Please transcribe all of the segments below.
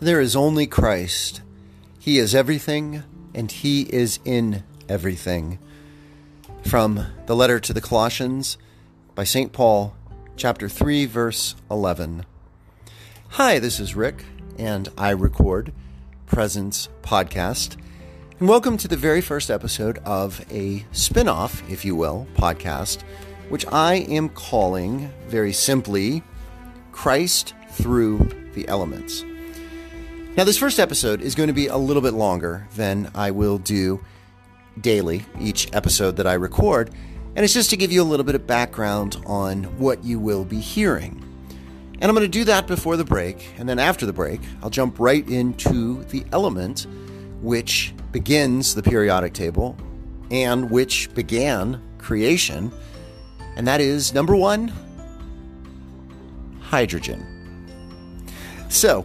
There is only Christ. He is everything, and He is in everything. From the letter to the Colossians by St. Paul, chapter 3, verse 11. Hi, this is Rick, and I record Presence Podcast. And welcome to the very first episode of a spin off, if you will, podcast, which I am calling very simply Christ Through the Elements. Now, this first episode is going to be a little bit longer than I will do daily, each episode that I record, and it's just to give you a little bit of background on what you will be hearing. And I'm going to do that before the break, and then after the break, I'll jump right into the element which begins the periodic table and which began creation, and that is number one hydrogen. So,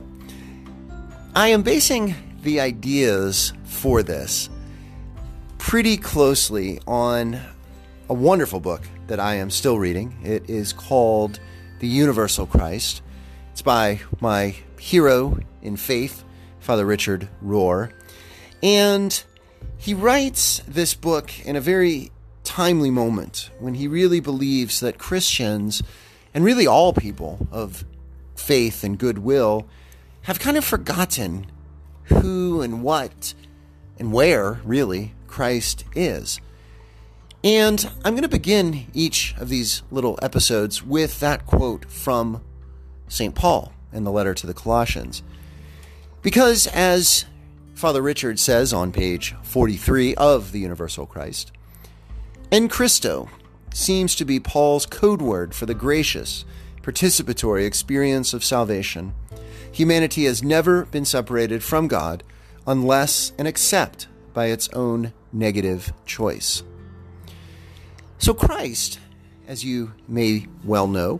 I am basing the ideas for this pretty closely on a wonderful book that I am still reading. It is called The Universal Christ. It's by my hero in faith, Father Richard Rohr. And he writes this book in a very timely moment when he really believes that Christians, and really all people of faith and goodwill, have kind of forgotten who and what and where, really, Christ is. And I'm going to begin each of these little episodes with that quote from St. Paul in the letter to the Colossians. Because, as Father Richard says on page 43 of the Universal Christ, En Christo seems to be Paul's code word for the gracious, participatory experience of salvation humanity has never been separated from God unless and except by its own negative choice. So, Christ, as you may well know,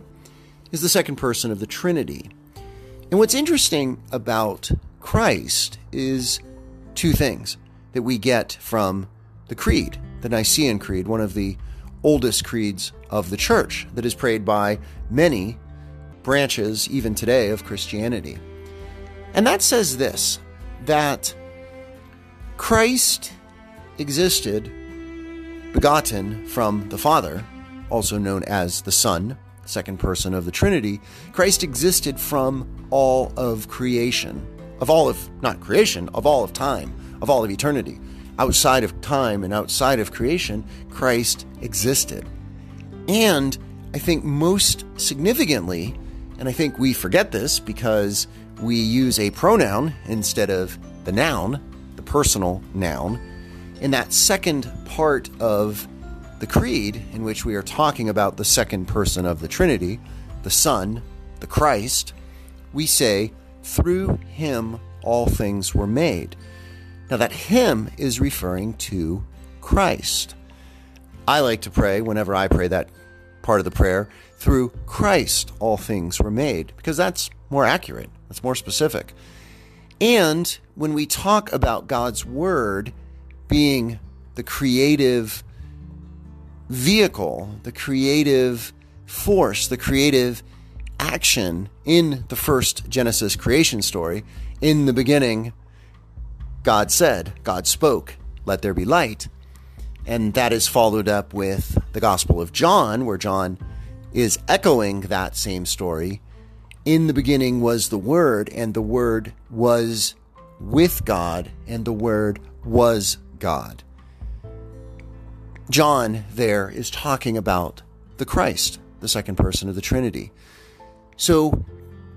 is the second person of the Trinity. And what's interesting about Christ is two things that we get from the Creed, the Nicene Creed, one of the oldest creeds of the church that is prayed by many branches, even today, of Christianity. And that says this that Christ existed begotten from the Father, also known as the Son, second person of the Trinity. Christ existed from all of creation, of all of, not creation, of all of time, of all of eternity. Outside of time and outside of creation, Christ existed. And I think most significantly, and I think we forget this because we use a pronoun instead of the noun, the personal noun. In that second part of the Creed, in which we are talking about the second person of the Trinity, the Son, the Christ, we say, through him all things were made. Now, that him is referring to Christ. I like to pray whenever I pray that part of the prayer, through Christ all things were made, because that's more accurate, that's more specific. And when we talk about God's Word being the creative vehicle, the creative force, the creative action in the first Genesis creation story, in the beginning, God said, God spoke, let there be light. And that is followed up with the Gospel of John, where John is echoing that same story. In the beginning was the Word, and the Word was with God, and the Word was God. John there is talking about the Christ, the second person of the Trinity. So,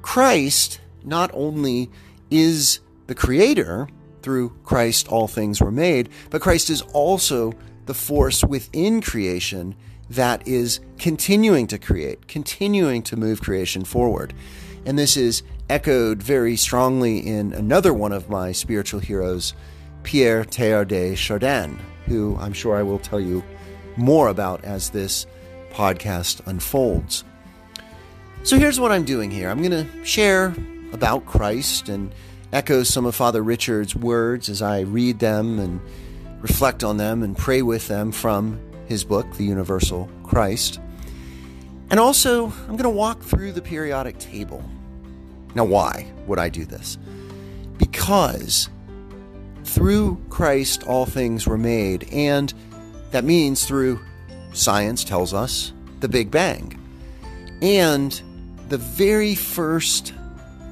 Christ not only is the Creator, through Christ all things were made, but Christ is also the force within creation that is continuing to create, continuing to move creation forward. And this is echoed very strongly in another one of my spiritual heroes, Pierre Teilhard de Chardin, who I'm sure I will tell you more about as this podcast unfolds. So here's what I'm doing here I'm going to share about Christ and echo some of Father Richard's words as I read them and reflect on them and pray with them from his book, The Universal Christ. And also, I'm going to walk through the periodic table. Now, why would I do this? because through Christ all things were made, and that means through science tells us the Big Bang. And the very first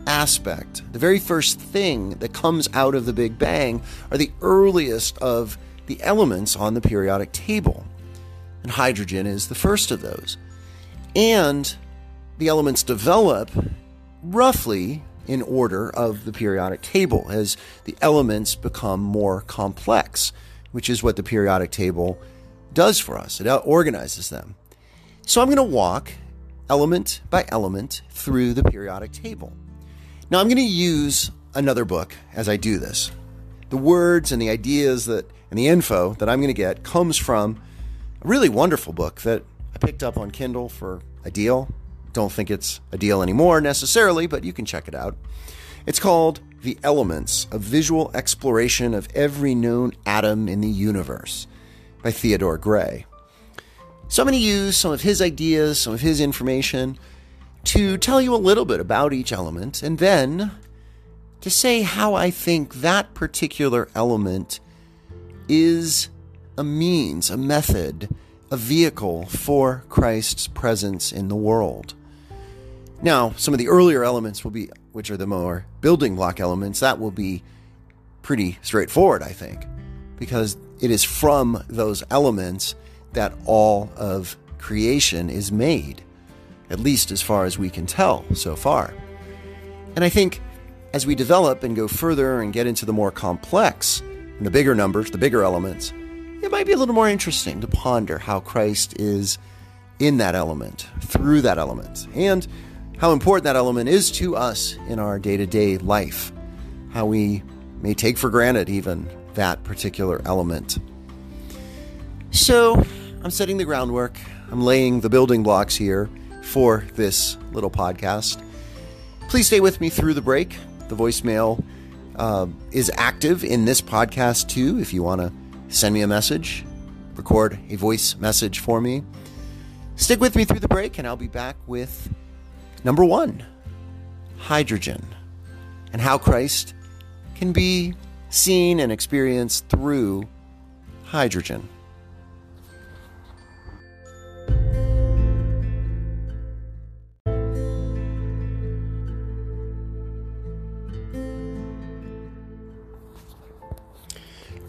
aspect, the very first thing that comes out of the Big Bang are the earliest of the elements on the periodic table. And hydrogen is the first of those. And the elements develop roughly in order of the periodic table as the elements become more complex, which is what the periodic table does for us. It organizes them. So I'm going to walk element by element through the periodic table. Now I'm going to use another book as I do this. The words and the ideas that and the info that I'm going to get comes from a really wonderful book that I picked up on Kindle for a deal. Don't think it's a deal anymore necessarily, but you can check it out. It's called The Elements A Visual Exploration of Every Known Atom in the Universe by Theodore Gray. So I'm going to use some of his ideas, some of his information to tell you a little bit about each element and then to say how I think that particular element is a means, a method, a vehicle for Christ's presence in the world. Now, some of the earlier elements will be, which are the more building block elements, that will be pretty straightforward, I think, because it is from those elements that all of creation is made, at least as far as we can tell so far. And I think as we develop and go further and get into the more complex, and the bigger numbers, the bigger elements, it might be a little more interesting to ponder how Christ is in that element, through that element, and how important that element is to us in our day to day life, how we may take for granted even that particular element. So, I'm setting the groundwork, I'm laying the building blocks here for this little podcast. Please stay with me through the break. The voicemail uh, is active in this podcast too. If you want to send me a message, record a voice message for me. Stick with me through the break, and I'll be back with number one hydrogen and how Christ can be seen and experienced through hydrogen.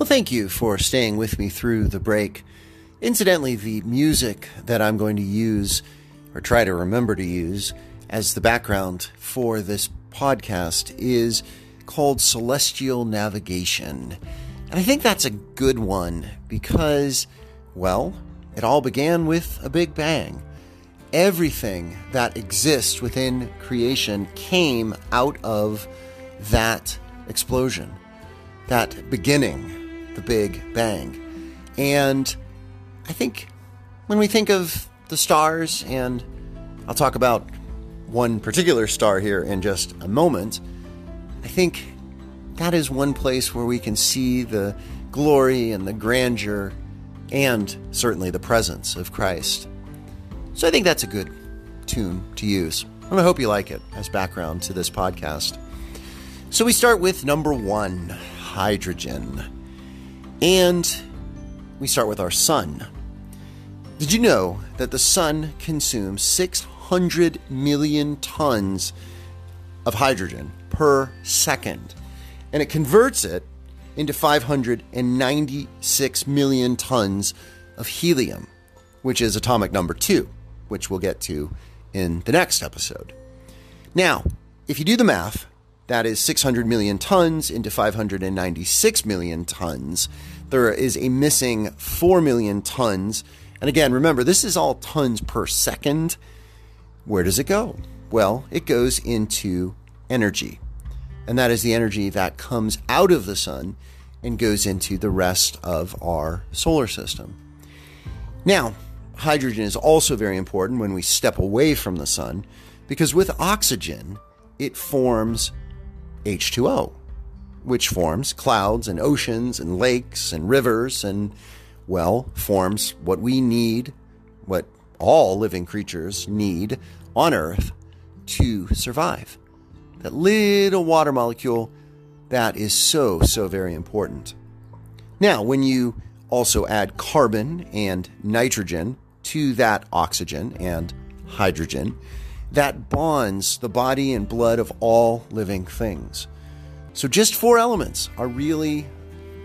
Well, thank you for staying with me through the break. Incidentally, the music that I'm going to use, or try to remember to use, as the background for this podcast is called Celestial Navigation. And I think that's a good one because, well, it all began with a big bang. Everything that exists within creation came out of that explosion, that beginning the Big Bang. And I think when we think of the stars, and I'll talk about one particular star here in just a moment, I think that is one place where we can see the glory and the grandeur and certainly the presence of Christ. So I think that's a good tune to use. And I hope you like it as background to this podcast. So we start with number one hydrogen. And we start with our sun. Did you know that the sun consumes 600 million tons of hydrogen per second? And it converts it into 596 million tons of helium, which is atomic number two, which we'll get to in the next episode. Now, if you do the math, that is 600 million tons into 596 million tons. There is a missing 4 million tons. And again, remember, this is all tons per second. Where does it go? Well, it goes into energy. And that is the energy that comes out of the sun and goes into the rest of our solar system. Now, hydrogen is also very important when we step away from the sun because with oxygen, it forms H2O, which forms clouds and oceans and lakes and rivers and, well, forms what we need, what all living creatures need on Earth to survive. That little water molecule that is so, so very important. Now, when you also add carbon and nitrogen to that oxygen and hydrogen, that bonds the body and blood of all living things. So, just four elements are really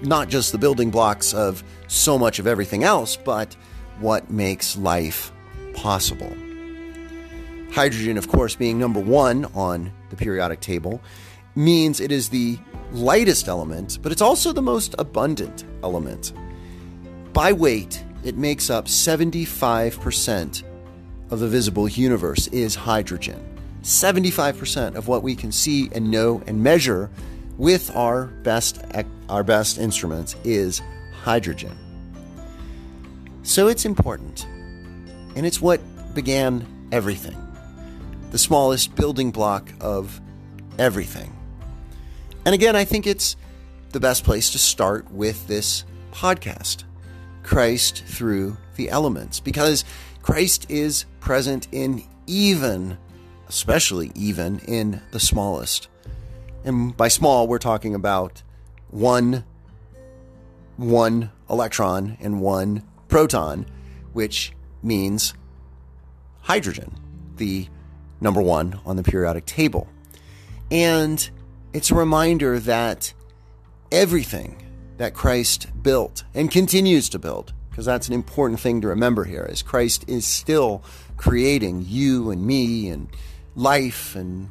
not just the building blocks of so much of everything else, but what makes life possible. Hydrogen, of course, being number one on the periodic table, means it is the lightest element, but it's also the most abundant element. By weight, it makes up 75% of the visible universe is hydrogen. 75% of what we can see and know and measure with our best our best instruments is hydrogen. So it's important. And it's what began everything. The smallest building block of everything. And again, I think it's the best place to start with this podcast Christ through the elements, because Christ is present in even, especially even in the smallest. And by small, we're talking about one, one electron and one proton, which means hydrogen, the number one on the periodic table. And it's a reminder that everything that Christ built and continues to build, because that's an important thing to remember here, is Christ is still creating you and me and life and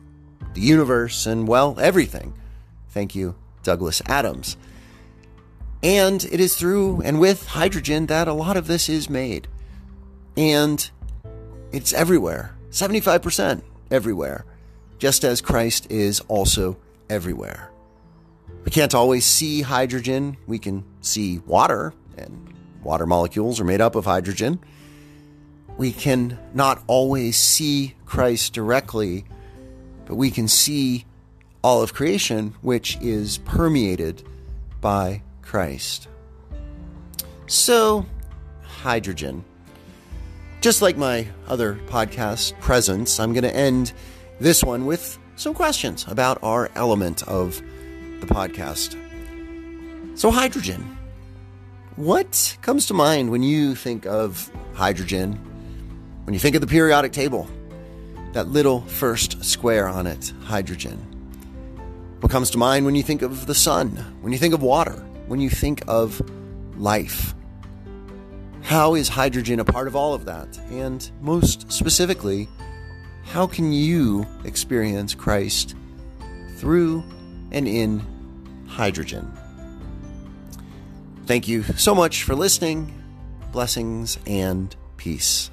the universe and, well, everything. Thank you, Douglas Adams. And it is through and with hydrogen that a lot of this is made. And it's everywhere 75% everywhere, just as Christ is also everywhere. We can't always see hydrogen. We can see water, and water molecules are made up of hydrogen. We can not always see Christ directly but we can see all of creation, which is permeated by Christ. So, hydrogen. Just like my other podcast, Presence, I'm going to end this one with some questions about our element of the podcast. So, hydrogen. What comes to mind when you think of hydrogen? When you think of the periodic table? that little first square on it, hydrogen. What comes to mind when you think of the sun, when you think of water, when you think of life? How is hydrogen a part of all of that? And most specifically, how can you experience Christ through and in hydrogen? Thank you so much for listening. Blessings and peace.